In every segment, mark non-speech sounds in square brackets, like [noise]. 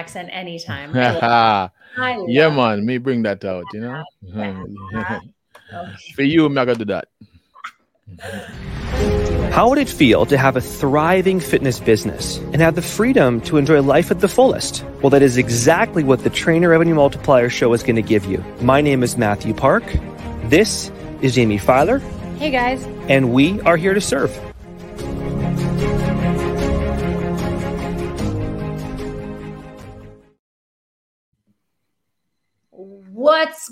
accent anytime. [laughs] yeah, man. Me bring that out, you know. [laughs] [laughs] For you, I'm not gonna do that. How would it feel to have a thriving fitness business and have the freedom to enjoy life at the fullest? Well, that is exactly what the Trainer Revenue Multiplier Show is going to give you. My name is Mathew Park. This is Jaime Filer. Hey, guys. And we are here to serve.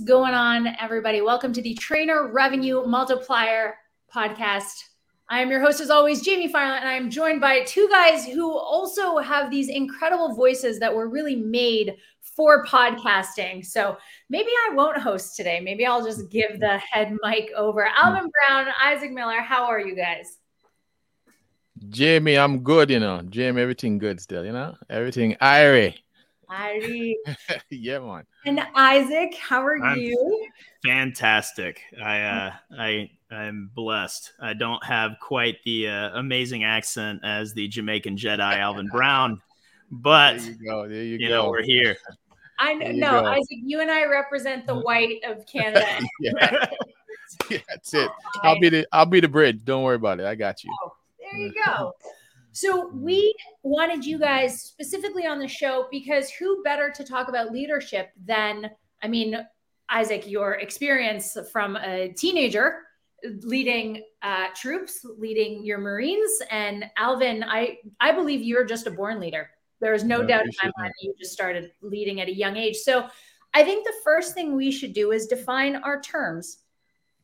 Going on, everybody? Welcome to the Trainer Revenue Multiplier podcast. I am your host, as always, Jaime Filer, and I am joined by two guys who also have these incredible voices that were really made for podcasting. So maybe I won't host today. Maybe I'll just give the head mic over. Alvin Brown, Isaac Miller, how are you guys? Jaime, I'm good, you know. Jaime, everything good still, you know? Everything irie. Irie. [laughs] yeah, man. And Isaac, how are I'm you? Fantastic. I uh I I'm blessed. I don't have quite the uh, amazing accent as the Jamaican Jedi Alvin [laughs] Brown, but there you go. There you, you go. know we're here. I know, no, Isaac. You and I represent the [laughs] white of Canada. yeah. yeah, that's it. I'll be the I'll be the bridge. Don't worry about it. I got you. Oh, there you go. So we wanted you guys specifically on the show because who better to talk about leadership than I mean, Isaac, your experience from a teenager leading uh, troops, leading your Marines, and Alvin, I I believe you're just a born leader. There is no doubt in my mind that you just started leading at a young age. So I think the first thing we should do is define our terms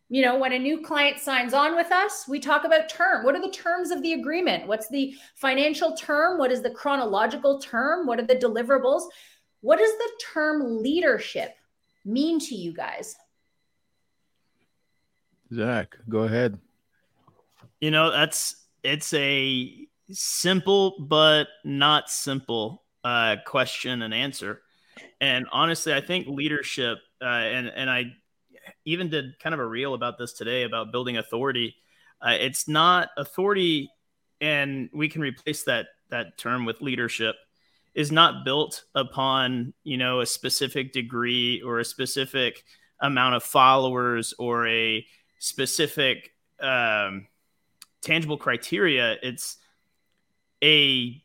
you know when a new client signs on with us we talk about term. What are the terms of the agreement? What's the financial term? What is the chronological term? What are the deliverables? What does the term leadership mean to you guys? Isaac go ahead. You know that's it's a simple but not simple uh, question and answer. And honestly i think leadership uh, and and i even did kind of a reel about this today about building authority. Uh, it's not authority, and we can replace that that term with leadership. Is not built upon you know a specific degree or a specific amount of followers or a specific um, tangible criteria. It's a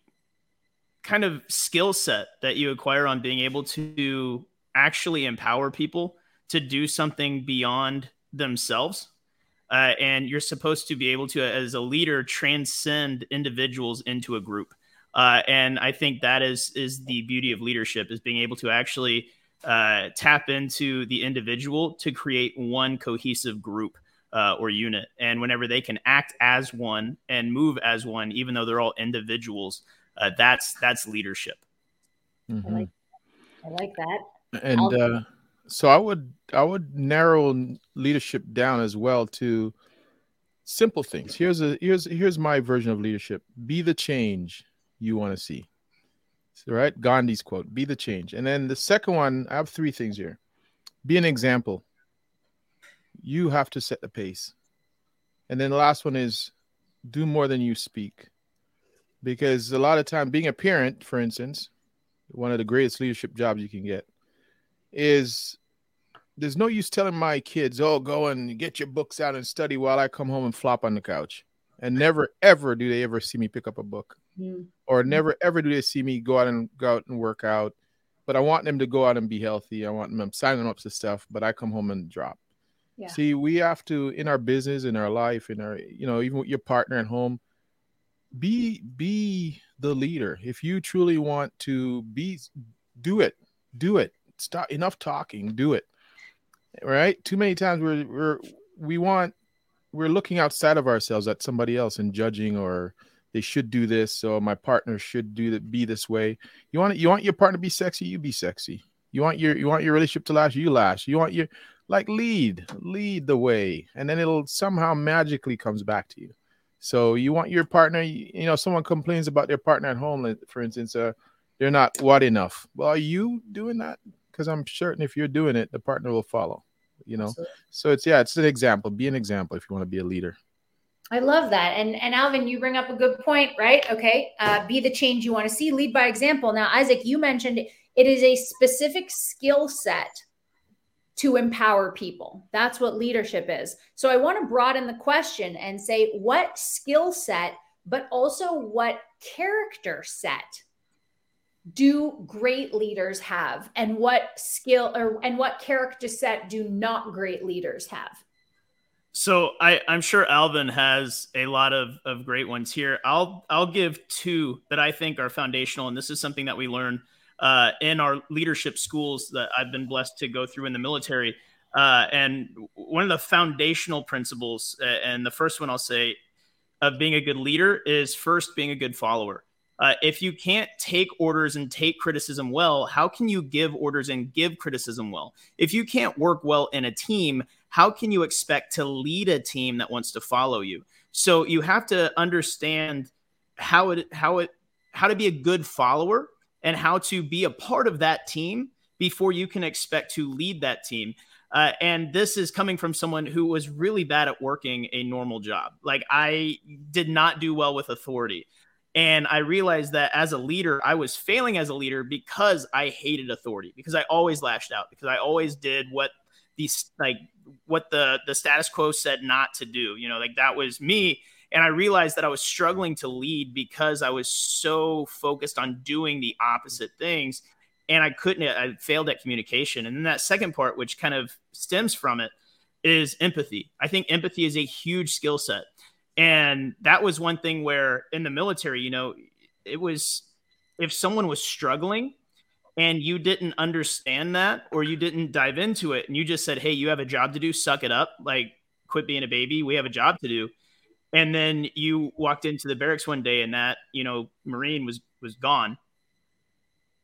kind of skill set that you acquire on being able to actually empower people to do something beyond themselves. Uh, and you're supposed to be able to, as a leader, transcend individuals into a group. Uh, and I think that is is the beauty of leadership is being able to actually uh, tap into the individual to create one cohesive group uh, or unit. And whenever they can act as one and move as one, even though they're all individuals, uh, that's that's leadership. Mm-hmm. I, like, I like that. And so I would I would narrow leadership down as well to simple things. Here's a here's here's my version of leadership. Be the change you want to see. Right? Gandhi's quote, be the change. And then the second one, I have three things here. Be an example. You have to set the pace. And then the last one is do more than you speak. Because a lot of time being a parent, for instance, one of the greatest leadership jobs you can get is there's no use telling my kids, "Oh, go and get your books out and study," while I come home and flop on the couch. And never, ever do they ever see me pick up a book, mm. or never, ever do they see me go out and go out and work out. But I want them to go out and be healthy. I want them I'm signing up to stuff, but I come home and drop. Yeah. See, we have to in our business, in our life, in our, you know, even with your partner at home, be be the leader. If you truly want to be, do it, do it. Stop enough talking, do it right? Too many times we're we're we want we're looking outside of ourselves at somebody else and judging or they should do this so my partner should do that be this way. You want you want your partner to be sexy you be sexy. You want your you want your relationship to last you last. You want your like lead lead the way and then it'll somehow magically comes back to you. So you want your partner you, know someone complains about their partner at home for instance uh, they're not what enough. Well are you doing that because i'm certain if you're doing it the partner will follow you know so it's yeah it's an example be an example if you want to be a leader I love that. And and Alvin, you bring up a good point, right? Okay. Uh, be the change you want to see, lead by example. Now, Isaac, you mentioned it is a specific skill set to empower people. That's what leadership is. So I want to broaden the question and say what skill set, but also what character set do great leaders have and what skill or and what character set do not great leaders have? So I, I'm sure Alvin has a lot of, of great ones here. I'll I'll give two that I think are foundational, and this is something that we learn uh, in our leadership schools that I've been blessed to go through in the military. Uh, and one of the foundational principles, and the first one I'll say, of being a good leader is first being a good follower. Uh, if you can't take orders and take criticism well, how can you give orders and give criticism well? If you can't work well in a team, how can you expect to lead a team that wants to follow you? So you have to understand how it how it how to be a good follower and how to be a part of that team before you can expect to lead that team. Uh, and this is coming from someone who was really bad at working a normal job. Like I did not do well with authority. And I realized that as a leader, I was failing as a leader because I hated authority, because I always lashed out, because I always did what these like what the the status quo said not to do. You know, like that was me. And I realized that I was struggling to lead because I was so focused on doing the opposite things. And I couldn't, I failed at communication. And then that second part, which kind of stems from it, is empathy. I think empathy is a huge skill set. And that was one thing where in the military, you know, it was if someone was struggling, and you didn't understand that or you didn't dive into it and you just said, Hey, you have a job to do, suck it up, like quit being a baby. We have a job to do. And then you walked into the barracks one day and that, you know, Marine was was gone.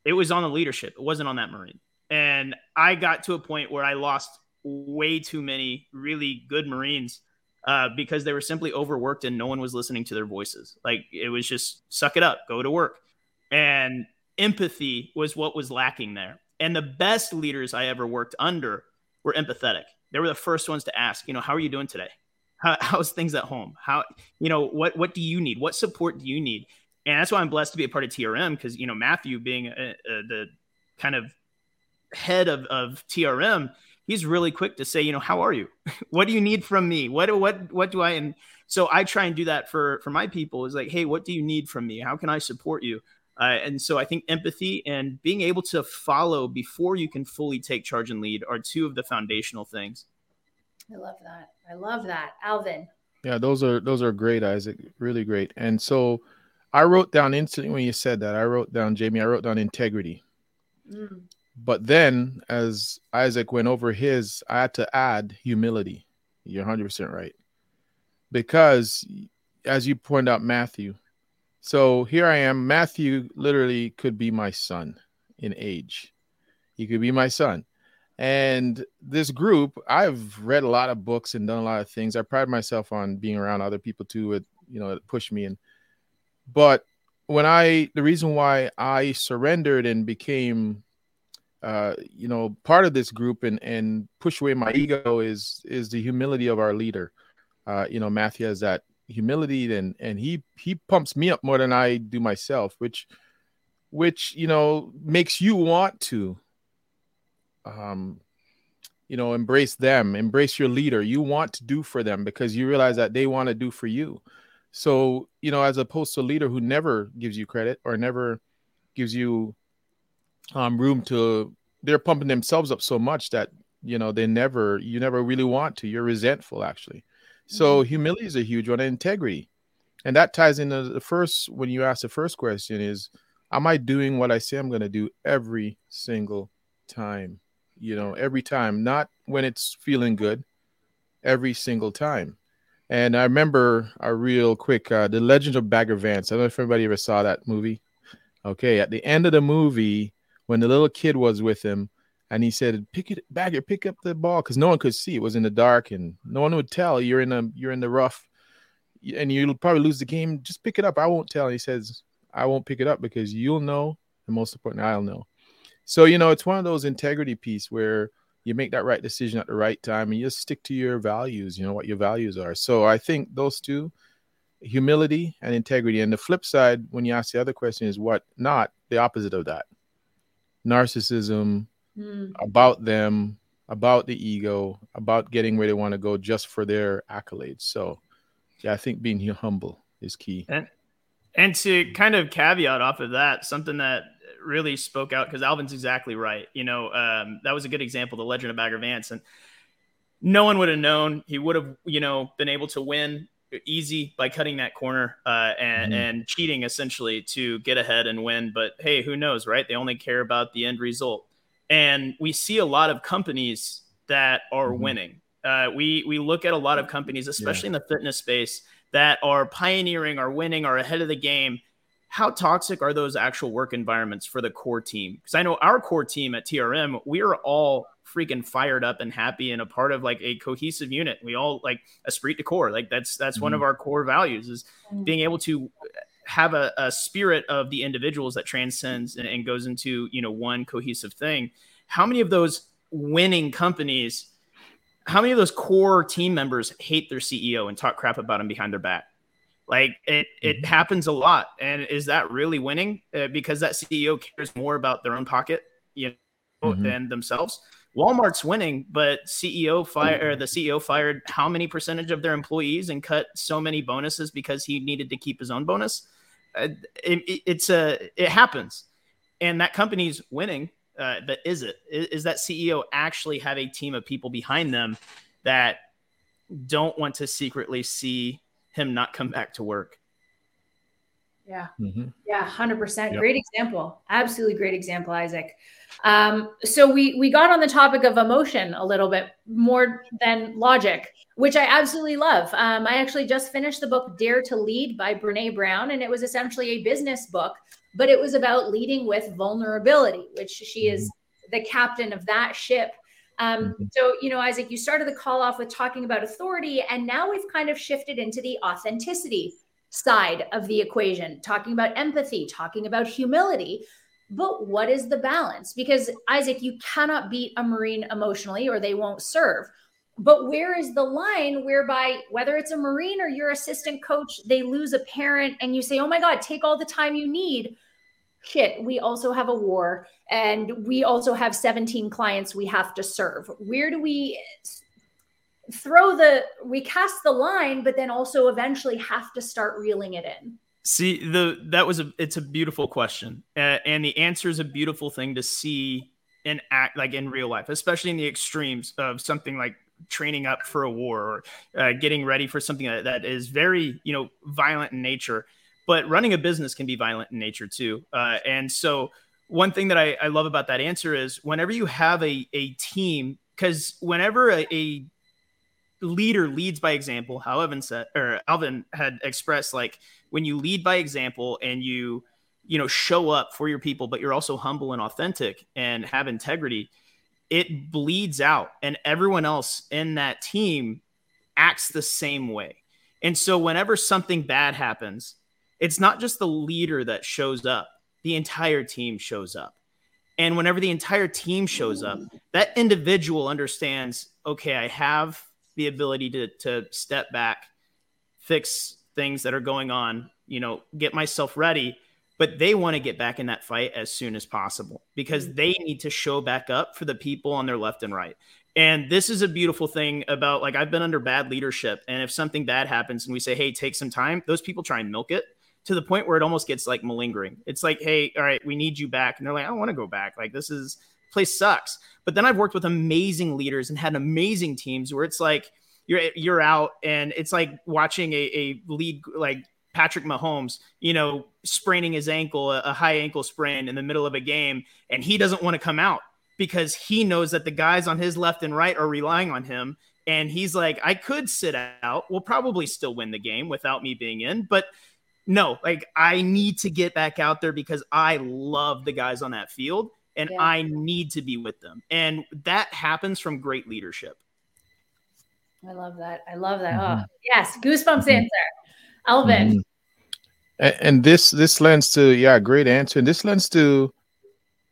It was on the leadership. It wasn't on that Marine. And I got to a point where I lost way too many really good Marines uh, because they were simply overworked and no one was listening to their voices. Like it was just suck it up, go to work. And empathy was what was lacking there. And the best leaders I ever worked under were empathetic. They were the first ones to ask, you know, how are you doing today? How, [laughs] how's things at home? How, you know, what what do you need? What support do you need? And that's why I'm blessed to be a part of TRM because you know Mathew being a, a, the kind of head of, of TRM, he's really quick to say, you know, how are you? [laughs] what do you need from me? What what what do I and so I try and do that for for my people is like, hey, what do you need from me? How can I support you? Uh, and so I think empathy and being able to follow before you can fully take charge and lead are two of the foundational things. I love that. I love that. Alvin. Yeah, those are those are great, Isaac. Really great. And so I wrote down instantly when you said that, I wrote down, Jaime, I wrote down integrity. Mm. But then as Isaac went over his, I had to add humility. You're 100% right. Because as you point out, Mathew, so here I am. Mathew literally could be my son in age. He could be my son. And this group, I've read a lot of books and done a lot of things. I pride myself on being around other people too, with you know, push me and but when I the reason why I surrendered and became uh, you know, part of this group and and push away my ego is is the humility of our leader. Uh, you know, Mathew has that humility and and he he pumps me up more than I do myself, which which you know makes you want to um you know embrace them embrace your leader you want to do for them because you realize that they want to do for you so you know as opposed to a leader who never gives you credit or never gives you um room to they're pumping themselves up so much that you know they never you never really want to you're resentful actually so mm-hmm. humility is a huge one, integrity. And that ties into the first when you ask the first question is am I doing what I say I'm going to do every single time? You know, every time, not when it's feeling good, every single time. And I remember a real quick uh, The Legend of Bagger Vance. I don't know if anybody ever saw that movie. Okay, at the end of the movie, when the little kid was with him, and he said, "Pick it, Bagger, pick up the ball," because no one could see. It was in the dark, and no one would tell. You're in the you're in the rough, and you'll probably lose the game. Just pick it up. I won't tell. And he says, "I won't pick it up because you'll know, and most important, I'll know." So you know, it's one of those integrity piece where you make that right decision at the right time and you just stick to your values you know what your values are so i think those two humility and integrity and the flip side when you ask the other question is what not the opposite of that narcissism mm. about them about the ego about getting where they want to go just for their accolades so yeah i think being humble is key and and to kind of caveat off of that something that really spoke out because Alvin's exactly right. You know, um, that was a good example, the legend of Bagger Vance. And no one would have known he would have, you know, been able to win easy by cutting that corner uh, and, mm-hmm. and cheating essentially to get ahead and win. But hey, who knows, right? They only care about the end result. And we see a lot of companies that are mm-hmm. winning. Uh, we we look at a lot of companies, especially yeah. in the fitness space, that are pioneering, are winning, are ahead of the game, how toxic are those actual work environments for the core team? Because I know our core team at TRM, we are all freaking fired up and happy and a part of like a cohesive unit. We all like esprit de corps. Like that's that's mm-hmm. one of our core values is mm-hmm. being able to have a, a, spirit of the individuals that transcends and, and goes into you know one cohesive thing. How many of those winning companies? How many of those core team members hate their CEO and talk crap about him behind their back? Like it, it mm-hmm. happens a lot. And is that really winning? Uh, because that CEO cares more about their own pocket, you know, mm-hmm. than themselves. Walmart's winning, but CEO fire or the CEO fired how many percentage of their employees and cut so many bonuses because he needed to keep his own bonus. Uh, it, it, it's a it happens, and that company's winning. Uh, but is it is, is that CEO actually have a team of people behind them that don't want to secretly see him not come back to work. Yeah. Mm-hmm. Yeah. hundred percent. Great example. Absolutely great example, Isaac. Um, so we, we got on the topic of emotion a little bit more than logic, which I absolutely love. Um, I actually just finished the book Dare to Lead by Brene Brown, and it was essentially a business book, but it was about leading with vulnerability, which she is mm-hmm. the captain of that ship. Um, mm-hmm. so, you know, Isaac, you started the call off with talking about authority, and now we've kind of shifted into the authenticity side of the equation, talking about empathy, talking about humility. But what is the balance? Because, Isaac, you cannot beat a Marine emotionally or they won't serve. But where is the line whereby, whether it's a Marine or your assistant coach, they lose a parent and you say, oh my God, take all the time you need shit, we also have a war and we also have 17 clients we have to serve. Where do we throw the, we cast the line, but then also eventually have to start reeling it in? See, the that was a it's a beautiful question, uh, and the answer is a beautiful thing to see in act like in real life, especially in the extremes of something like training up for a war or uh, getting ready for something that, that is very you know violent in nature but running a business can be violent in nature too. Uh, and so, one thing that I, I, love about that answer is whenever you have a, a team, because whenever a, a, leader leads by example, how Evan said, or Alvin had expressed, like when you lead by example and you, you know, show up for your people, but you're also humble and authentic and have integrity, it bleeds out, and everyone else in that team acts the same way. And so, whenever something bad happens, it's not just the leader that shows up, the entire team shows up. And whenever the entire team shows up, that individual understands, okay, I have the ability to, to step back, fix things that are going on, you know, get myself ready. But they want to get back in that fight as soon as possible because they need to show back up for the people on their left and right. And this is a beautiful thing about like I've been under bad leadership. And if something bad happens and we say, hey, take some time, those people try and milk it to the point where it almost gets like malingering. It's like, hey, all right, we need you back. And they're like, I don't want to go back. Like this is place sucks. But then I've worked with amazing leaders and had amazing teams where it's like you're you're out and it's like watching a, a lead like Patrick Mahomes, you know, spraining his ankle, a, a high ankle sprain in the middle of a game, and he doesn't want to come out because he knows that the guys on his left and right are relying on him. And he's like, I could sit out. We'll probably still win the game without me being in, but no, like I need to get back out there because I love the guys on that field and yeah. I need to be with them. And that happens from great leadership. I love that. I love that. Mm-hmm. Oh, yes. Goosebumps mm-hmm. answer. Alvin. Mm-hmm. And, and this this lends to yeah, great answer. And this lends to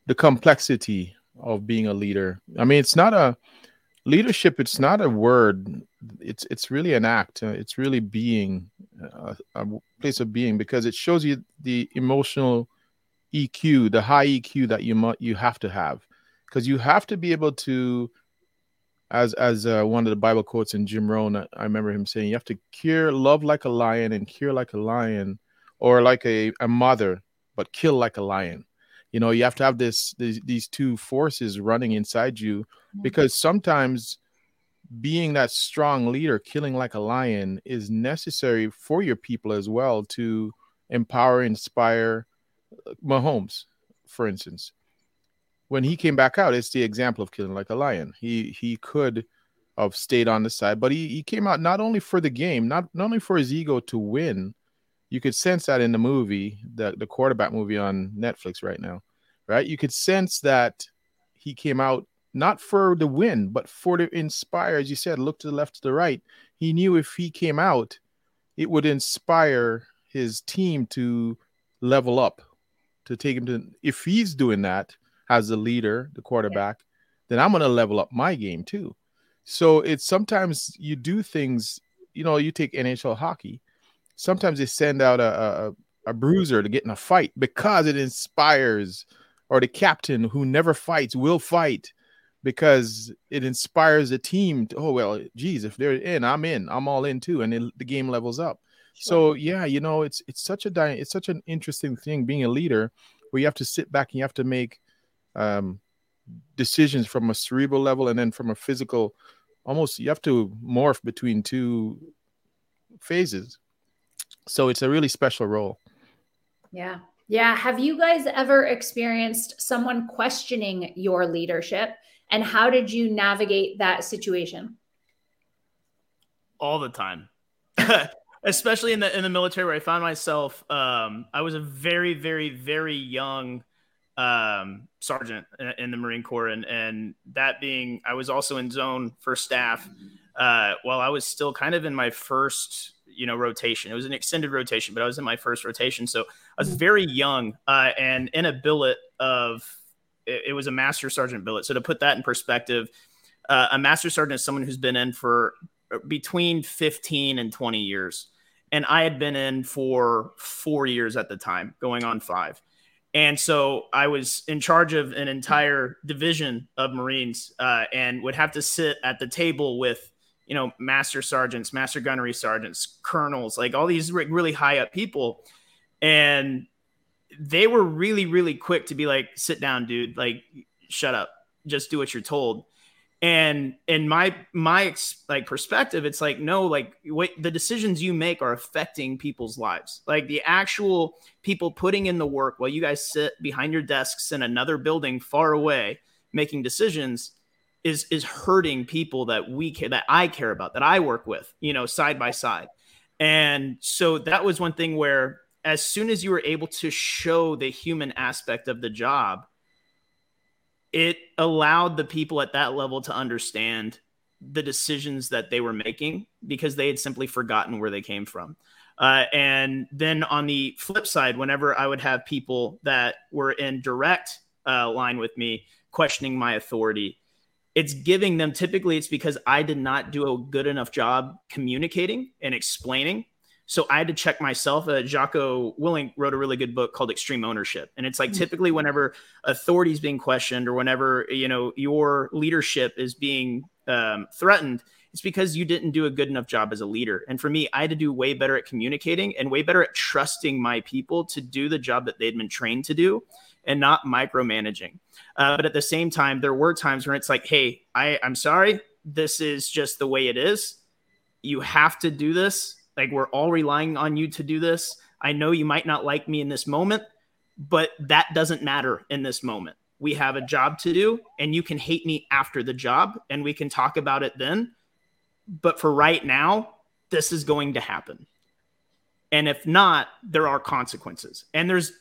the complexity of being a leader. I mean, it's not a leadership. It's not a word. It's it's really an act. Uh, it's really being uh, a place of being because it shows you the emotional EQ, the high EQ that you mu- you have to have, because you have to be able to, as as uh, one of the Bible quotes in Jim Rohn, I remember him saying, you have to cure love like a lion and cure like a lion, or like a, a mother, but kill like a lion. You know, you have to have this these, these two forces running inside you, because sometimes being that strong leader, killing like a lion, is necessary for your people as well to empower, inspire Mahomes, for instance, when he came back out, it's the example of killing like a lion. He he could have stayed on the side, but he, he came out not only for the game, not, not only for his ego to win. You could sense that in the movie, the, the quarterback movie on Netflix right now, right? You could sense that he came out not for the win, but for to inspire, as you said, look to the left, to the right. He knew if he came out, it would inspire his team to level up to take him to if he's doing that as the leader, the quarterback, yeah. then I'm gonna level up my game too. So it's sometimes you do things, you know, you take NHL hockey. Sometimes they send out a, a, a bruiser to get in a fight because it inspires, or the captain who never fights will fight because it inspires the team to, oh well geez if they're in i'm in i'm all in too and it, the game levels up so yeah, you know, it's it's such a di- it's such an interesting thing being a leader where you have to sit back and you have to make um, decisions from a cerebral level and then from a physical almost you have to morph between two phases. So it's a really special role. Yeah. Yeah. Have you guys ever experienced someone questioning your leadership? And how did you navigate that situation? All the time. [laughs] especially in the in the military where I found myself. Um, I was a very, very, very young um, sergeant in, in, the Marine Corps, and and that being, I was also in zone for staff. Uh, while I was still kind of in my first, you know, rotation. It was an extended rotation, but I was in my first rotation, so I was very young uh, and in a billet of. It, it was a master sergeant billet. So to put that in perspective, uh, a master sergeant is someone who's been in for between 15 and 20 years and I had been in for four years at the time, going on five. And so I was in charge of an entire division of Marines uh, and would have to sit at the table with, you know, master sergeants, master gunnery sergeants, colonels, like all these really high up people. And they were really, really quick to be like, sit down, dude, like, shut up, just do what you're told and in my my like perspective it's like no like what the decisions you make are affecting people's lives. Like the actual people putting in the work while you guys sit behind your desks in another building far away making decisions is is hurting people that we care that I care about that I work with you know side by side. And so that was one thing where as soon as you were able to show the human aspect of the job it allowed the people at that level to understand the decisions that they were making because they had simply forgotten where they came from. Uh, and then on the flip side, whenever I would have people that were in direct uh, line with me questioning my authority, it's giving them typically it's because I did not do a good enough job communicating and explaining so I had to check myself. Uh, Jocko Willink wrote a really good book called Extreme Ownership, and it's like mm-hmm. typically whenever authority is being questioned or whenever you know your leadership is being um, threatened, it's because you didn't do a good enough job as a leader. And for me, I had to do way better at communicating and way better at trusting my people to do the job that they'd been trained to do and not micromanaging. Uh, but at the same time, there were times where it's like, hey, I, I'm sorry, this is just the way it is. You have to do this like we're all relying on you to do this. I know you might not like me in this moment, but that doesn't matter in this moment. We have a job to do, and you can hate me after the job, and we can talk about it then. But for right now, this is going to happen. And if not, there are consequences. And there's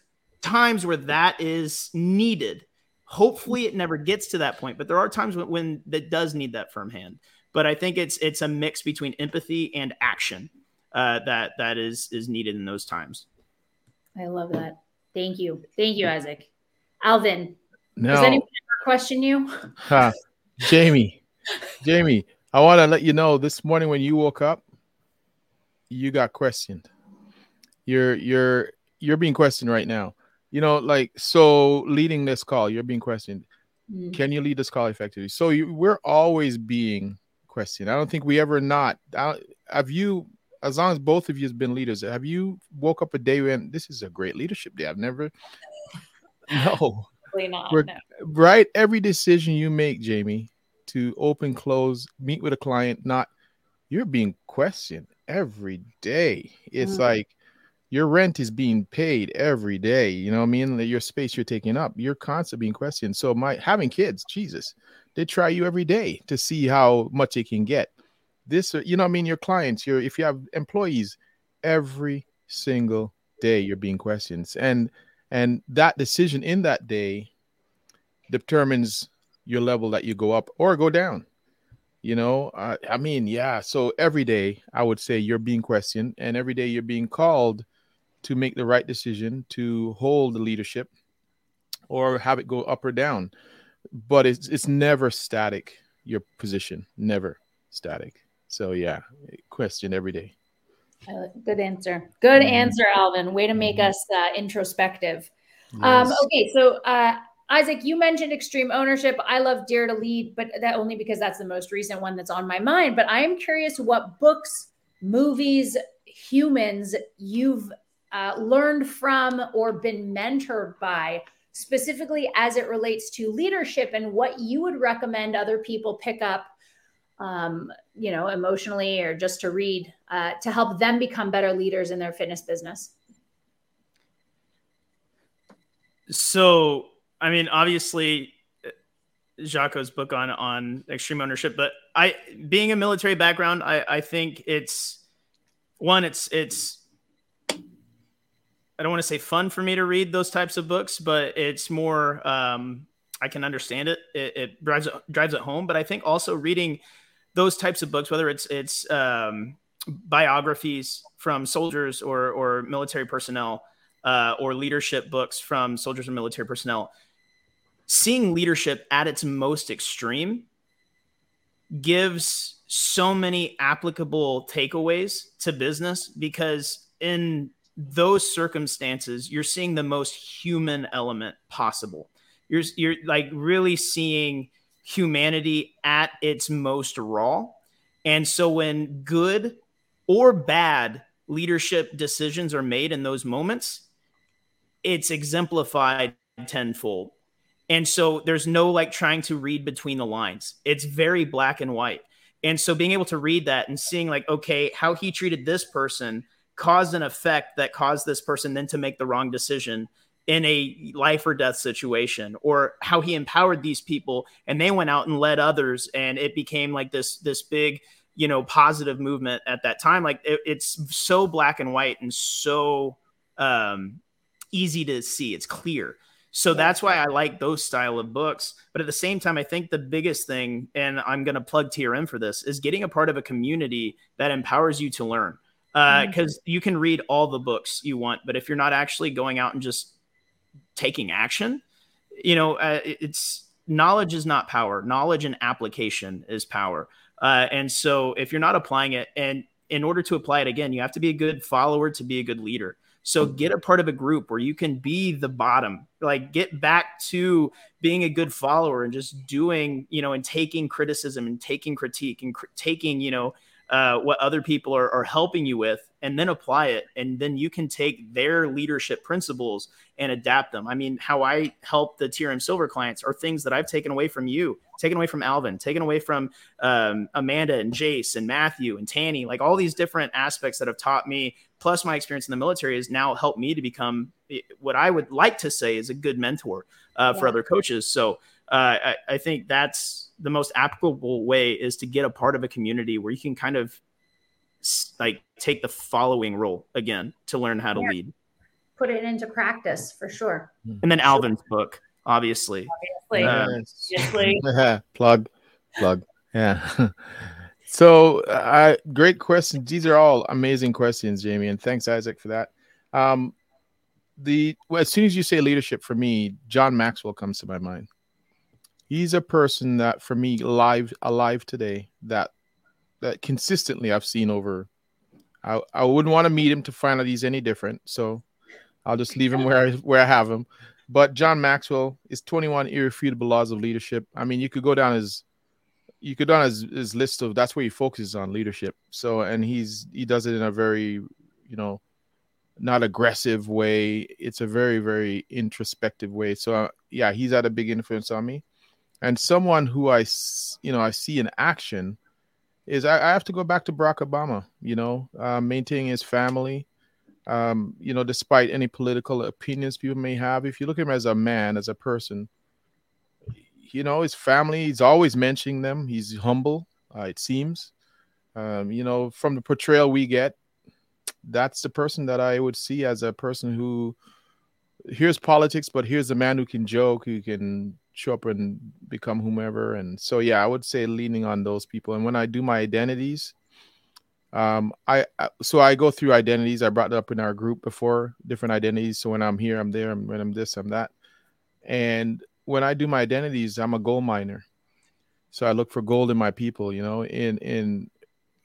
times where that is needed. Hopefully, it never gets to that point, but there are times when, when that does need that firm hand. But I think it's it's a mix between empathy and action uh, that that is is needed in those times. I love that. Thank you, thank you, Isaac. Alvin, now, question you? [laughs] Huh. Jaime, Jaime, I want to let you know this morning when you woke up, you got questioned. You're you're you're being questioned right now. You know, like so leading this call, you're being questioned. Mm. Can you lead this call effectively? So you, we're always being questioned. I don't think we ever not. have you, as long as both of you has been leaders, have you woke up a day when this is a great leadership day? I've never. [laughs] No. Not, no. Right. Every decision you make, Jaime, to open, close, meet with a client, not you're being questioned every day. It's mm. like your rent is being paid every day. You know what I mean? Your space you're taking up, you're constantly being questioned. So my having kids, Jesus, they try you every day to see how much they can get. This, you know, I mean, your clients, your if you have employees, every single day you're being questioned, and and that decision in that day determines your level that you go up or go down. You know, uh, I mean, yeah. So every day I would say you're being questioned, and every day you're being called to make the right decision to hold the leadership or have it go up or down. But it's it's never static. Your position never static. So yeah, question every day. Uh, good answer. Good mm-hmm. answer, Alvin. Way to make mm-hmm. us uh, introspective. Um, yes. Um, okay, so uh, Isaac, you mentioned extreme ownership. I love Dare to Lead, but that only because that's the most recent one that's on my mind. But I am curious what books, movies, humans you've uh, learned from or been mentored by, specifically as it relates to leadership and what you would recommend other people pick up, um, you know, emotionally or just to read uh, to help them become better leaders in their fitness business? So, I mean, obviously, Jocko's book on on extreme ownership, but I, being a military background, I, I think it's one, it's it's I don't want to say fun for me to read those types of books, but it's more um, I can understand it. It, it drives it, drives it home. But I think also reading those types of books, whether it's it's um, biographies from soldiers or or military personnel, uh, or leadership books from soldiers and military personnel, seeing leadership at its most extreme gives so many applicable takeaways to business because in those circumstances, you're seeing the most human element possible. You're you're like really seeing humanity at its most raw. And so when good or bad leadership decisions are made in those moments, it's exemplified tenfold. And so there's no like trying to read between the lines. It's very black and white. And so being able to read that and seeing like, okay, how he treated this person caused an effect that caused this person then to make the wrong decision in a life or death situation or how he empowered these people and they went out and led others and it became like this this big you know positive movement at that time. Like it, it's so black and white and so um easy to see. It's clear. So that's why i like those style of books. But at the same time i think the biggest thing and i'm going to plug trm for this is getting a part of a community that empowers you to learn. Because uh, mm-hmm. you can read all the books you want, but if you're not actually going out and just taking action, you know, uh, it's knowledge is not power. Knowledge and application is power. Uh, and so if you're not applying it, and in order to apply it again, you have to be a good follower to be a good leader. So get a part of a group where you can be the bottom, like get back to being a good follower and just doing, you know, and taking criticism and taking critique and cr- taking, you know, uh, what other people are, are helping you with and then apply it. And then you can take their leadership principles and adapt them. I mean how i help the trm silver clients are things that i've taken away from you taken away from alvin taken away from um, amanda and jace and mathew and tanny like all these different aspects that have taught me plus my experience in the military has now helped me to become eh, what i would like to say is a good mentor uh, for other coaches. So I, I think that's the most applicable way is to get a part of a community where you can kind of like take the following role again to learn how to yeah. lead. Put it into practice for sure. And then Alvin's book, obviously. Obviously. Uh, [laughs] plug, plug. Yeah. [laughs] so, uh, great questions. These are all amazing questions, Jaime, and thanks, Isaac, for that. Um, the well, as soon as you say leadership, for me, John Maxwell comes to my mind he's a person that for me live alive today that that consistently I've seen over. I I wouldn't want to meet him to find out he's any different. So I'll just leave him where I, where I have him. But John Maxwell is 21 irrefutable laws of leadership. I mean, you could go down his you could down his, his list of that's where he focuses on leadership. So and he's he does it in a very you know not aggressive way. It's a very very introspective way. So uh, yeah, he's had a big influence on me. And someone who I you know I see in action is I, I have to go back to Barack Obama. You know, uh, maintaining his family. Um, you know, despite any political opinions people may have, if you look at him as a man, as a person, you know, his family, he's always mentioning them. He's humble, uh, it seems. Um, you know, from the portrayal we get, that's the person that I would see as a person who here's politics, but here's a man who can joke, who can show up and become whomever. And so, yeah, I would say leaning on those people. And when I do my identities, um, I, I so I go through identities. I brought up in our group before, different identities. So when I'm here, I'm there. When I'm this, I'm that. And when I do my identities, I'm a gold miner. So I look for gold in my people, you know, in in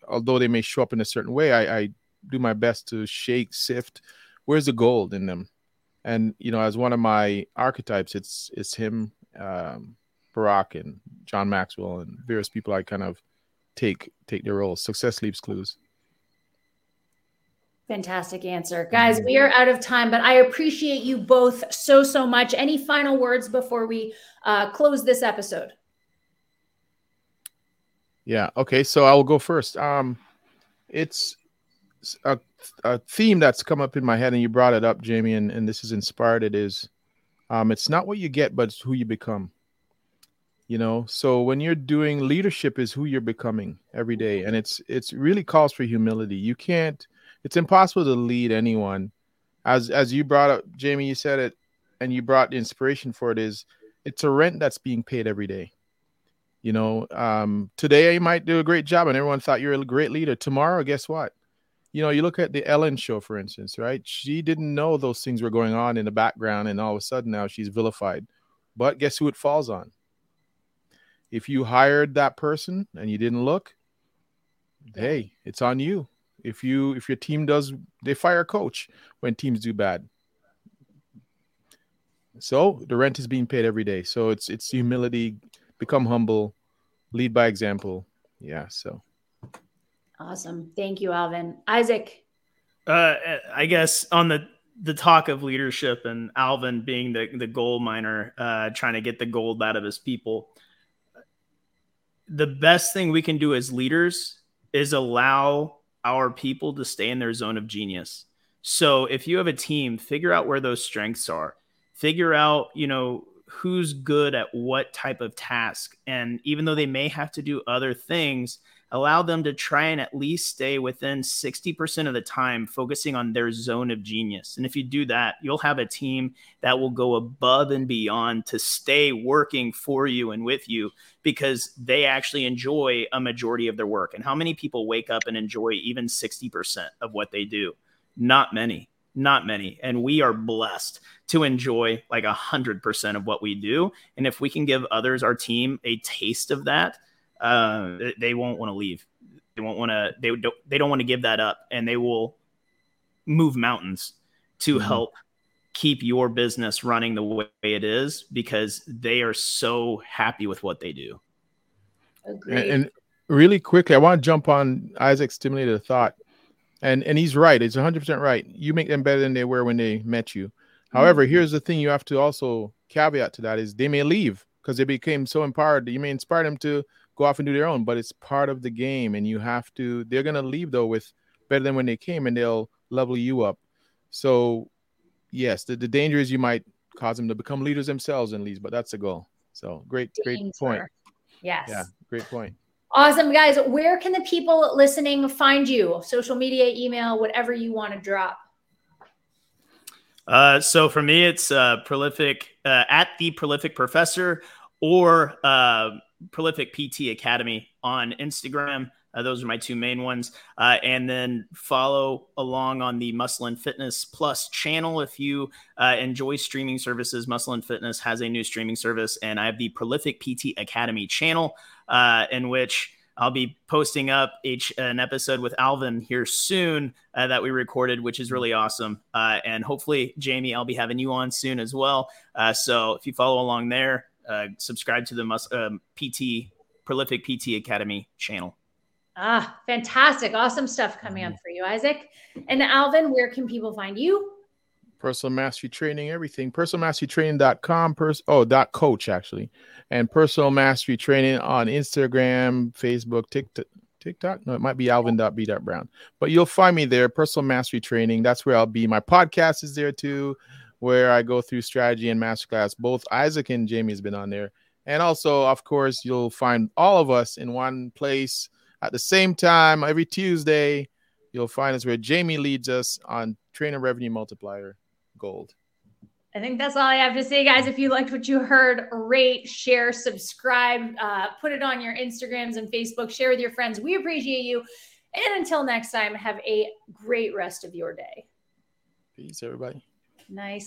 although they may show up in a certain way, I, I do my best to shake, sift, where's the gold in them? And you know, as one of my archetypes, it's it's him, um, Barack and John Maxwell and various people I kind of take take their roles. Success leaves clues. Fantastic answer. Guys, we are out of time, but I appreciate you both so, so much. Any final words before we uh, close this episode? Yeah. Okay. So I will go first. Um, it's a, a theme that's come up in my head, and you brought it up, Jaime, and, and this is inspired. It is, um, it's not what you get, but it's who you become. You know, so when you're doing leadership, is who you're becoming every day, and it's it's really calls for humility. You can't it's impossible to lead anyone. As as you brought up, Jaime, you said it, and you brought the inspiration for it. Is it's a rent that's being paid every day. You know, um, today you might do a great job, and everyone thought you're a great leader. Tomorrow, guess what? You know, you look at the Ellen show, for instance, right? She didn't know those things were going on in the background, and all of a sudden now she's vilified. But guess who it falls on? If you hired that person and you didn't look, hey, it's on you if you if your team does they fire a coach when teams do bad so the rent is being paid every day so it's it's humility become humble lead by example yeah so awesome thank you alvin isaac uh i guess on the the talk of leadership and alvin being the the gold miner uh trying to get the gold out of his people the best thing we can do as leaders is allow our people to stay in their zone of genius. So if you have a team, figure out where those strengths are. Figure out, you know, who's good at what type of task. And even though they may have to do other things, allow them to try and at least stay within 60% of the time focusing on their zone of genius. And if you do that, you'll have a team that will go above and beyond to stay working for you and with you because they actually enjoy a majority of their work. And how many people wake up and enjoy even 60% of what they do? Not many. Not many. And we are blessed to enjoy like a hundred percent of what we do. And if we can give others, our team, a taste of that, uh, they won't want to leave. They won't want to. They don't. They don't want to give that up, and they will move mountains to mm-hmm. help keep your business running the way it is because they are so happy with what they do. Agreed. And, and really quickly, I want to jump on Isaac's stimulated thought, and and he's right. It's 100 percent right. You make them better than they were when they met you. However, mm-hmm. here's the thing: you have to also caveat to that is they may leave because they became so empowered. You may inspire them to go off and do their own, but it's part of the game. And you have to, they're going to leave though with better than when they came and they'll level you up. So, yes, the, the danger is you might cause them to become leaders themselves and leads, but that's the goal. So, great, great point. Yes. Yeah, great point. Awesome, guys. Where can the people listening find you? Social media, email, whatever you want to drop. Uh, so for me, it's uh, prolific uh, at the prolific professor or uh, Prolific PT Academy on Instagram. Uh, those are my two main ones. Uh, and then follow along on the Muscle and Fitness Plus channel if you uh, enjoy streaming services. Muscle and Fitness has a new streaming service, and I have the Prolific PT Academy channel uh, in which I'll be posting up each an episode with Alvin here soon uh, that we recorded, which is really awesome. Uh, and hopefully, Jaime, I'll be having you on soon as well. Uh, so if you follow along there, uh, subscribe to the Mus- um, PT Prolific PT Academy channel. Ah, fantastic. Awesome stuff coming up for you, Isaac. And Alvin, where can people find you? Personal mastery training, everything. Personalmasterytraining.com, pers- oh, dot coach actually. And personal mastery training on Instagram, Facebook, TikTok. TikTok? No, it might be alvin.b.brown. But you'll find me there, personal mastery training. That's where I'll be. My podcast is there too, where I go through strategy and masterclass. Both Isaac and Jaime has been on there. And also, of course, you'll find all of us in one place at the same time every Tuesday. You'll find us where Jaime leads us on Trainer Revenue Multiplier Gold. I think that's all I have to say, guys. If you liked what you heard, rate, share, subscribe, uh, put it on your Instagrams and Facebook, share with your friends. We appreciate you. And until next time, have a great rest of your day. Peace, everybody. Nice.